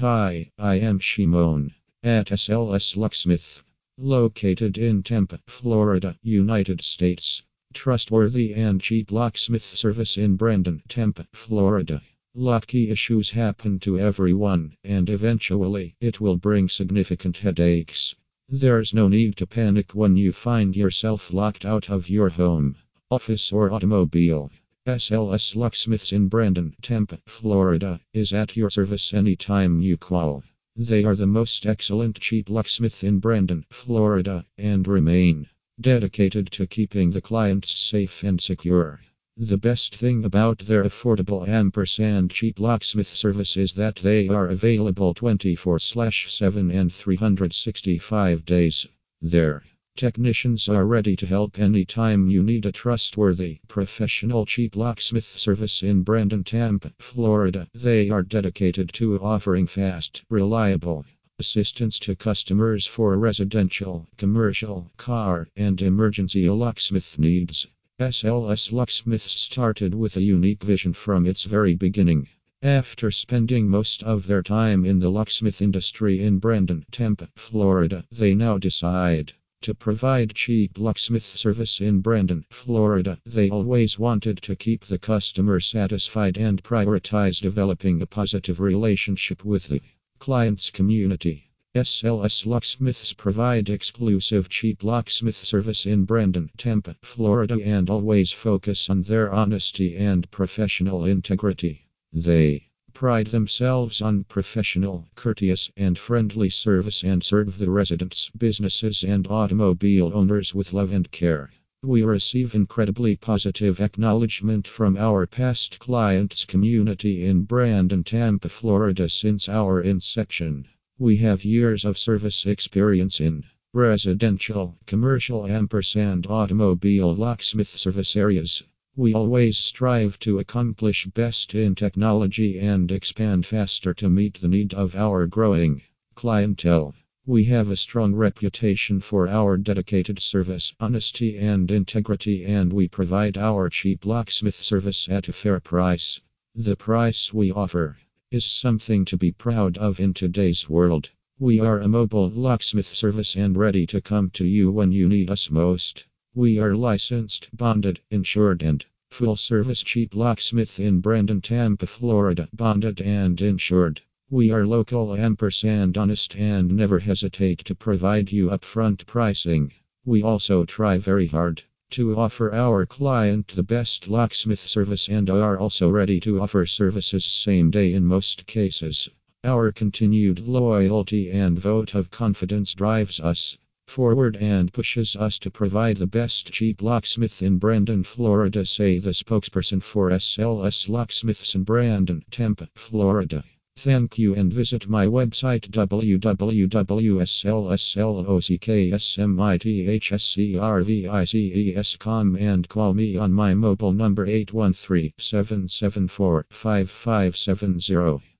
Hi, I am Shimon at SLS Locksmith, located in Tampa, Florida, United States. Trustworthy and cheap locksmith service in Brandon, Tampa, Florida. Locky issues happen to everyone, and eventually it will bring significant headaches. There's no need to panic when you find yourself locked out of your home, office, or automobile. SLS Locksmiths in Brandon, Tampa, Florida is at your service anytime you call. They are the most excellent cheap locksmith in Brandon, Florida, and remain dedicated to keeping the clients safe and secure. The best thing about their affordable ampersand cheap locksmith service is that they are available 24/7 and 365 days. Their Technicians are ready to help anytime you need a trustworthy, professional cheap locksmith service in Brandon, Tampa, Florida. They are dedicated to offering fast, reliable assistance to customers for residential, commercial, car, and emergency locksmith needs. SLS Locksmiths started with a unique vision from its very beginning. After spending most of their time in the locksmith industry in Brandon, Tampa, Florida, they now decide to provide cheap locksmith service in Brandon, Florida, they always wanted to keep the customer satisfied and prioritize developing a positive relationship with the client's community. SLS Locksmiths provide exclusive cheap locksmith service in Brandon, Tampa, Florida, and always focus on their honesty and professional integrity. They pride themselves on professional, courteous, and friendly service and serve the residents, businesses, and automobile owners with love and care. We receive incredibly positive acknowledgement from our past clients community in Brandon, Tampa, Florida since our inception. We have years of service experience in residential, commercial, ampersand automobile locksmith service areas. We always strive to accomplish best in technology and expand faster to meet the need of our growing clientele. We have a strong reputation for our dedicated service, honesty, and integrity, and we provide our cheap locksmith service at a fair price. The price we offer is something to be proud of in today's world. We are a mobile locksmith service and ready to come to you when you need us most. We are licensed, bonded, insured, and full service cheap locksmith in Brandon, Tampa, Florida, bonded and insured. We are local, ampersand honest, and never hesitate to provide you upfront pricing. We also try very hard to offer our client the best locksmith service and are also ready to offer services same day in most cases. Our continued loyalty and vote of confidence drives us forward and pushes us to provide the best cheap locksmith in Brandon, Florida, say the spokesperson for SLS Locksmiths in Brandon, Tampa, Florida. Thank you and visit my website www.slslocksmithservices.com and call me on my mobile number 813 774 5570.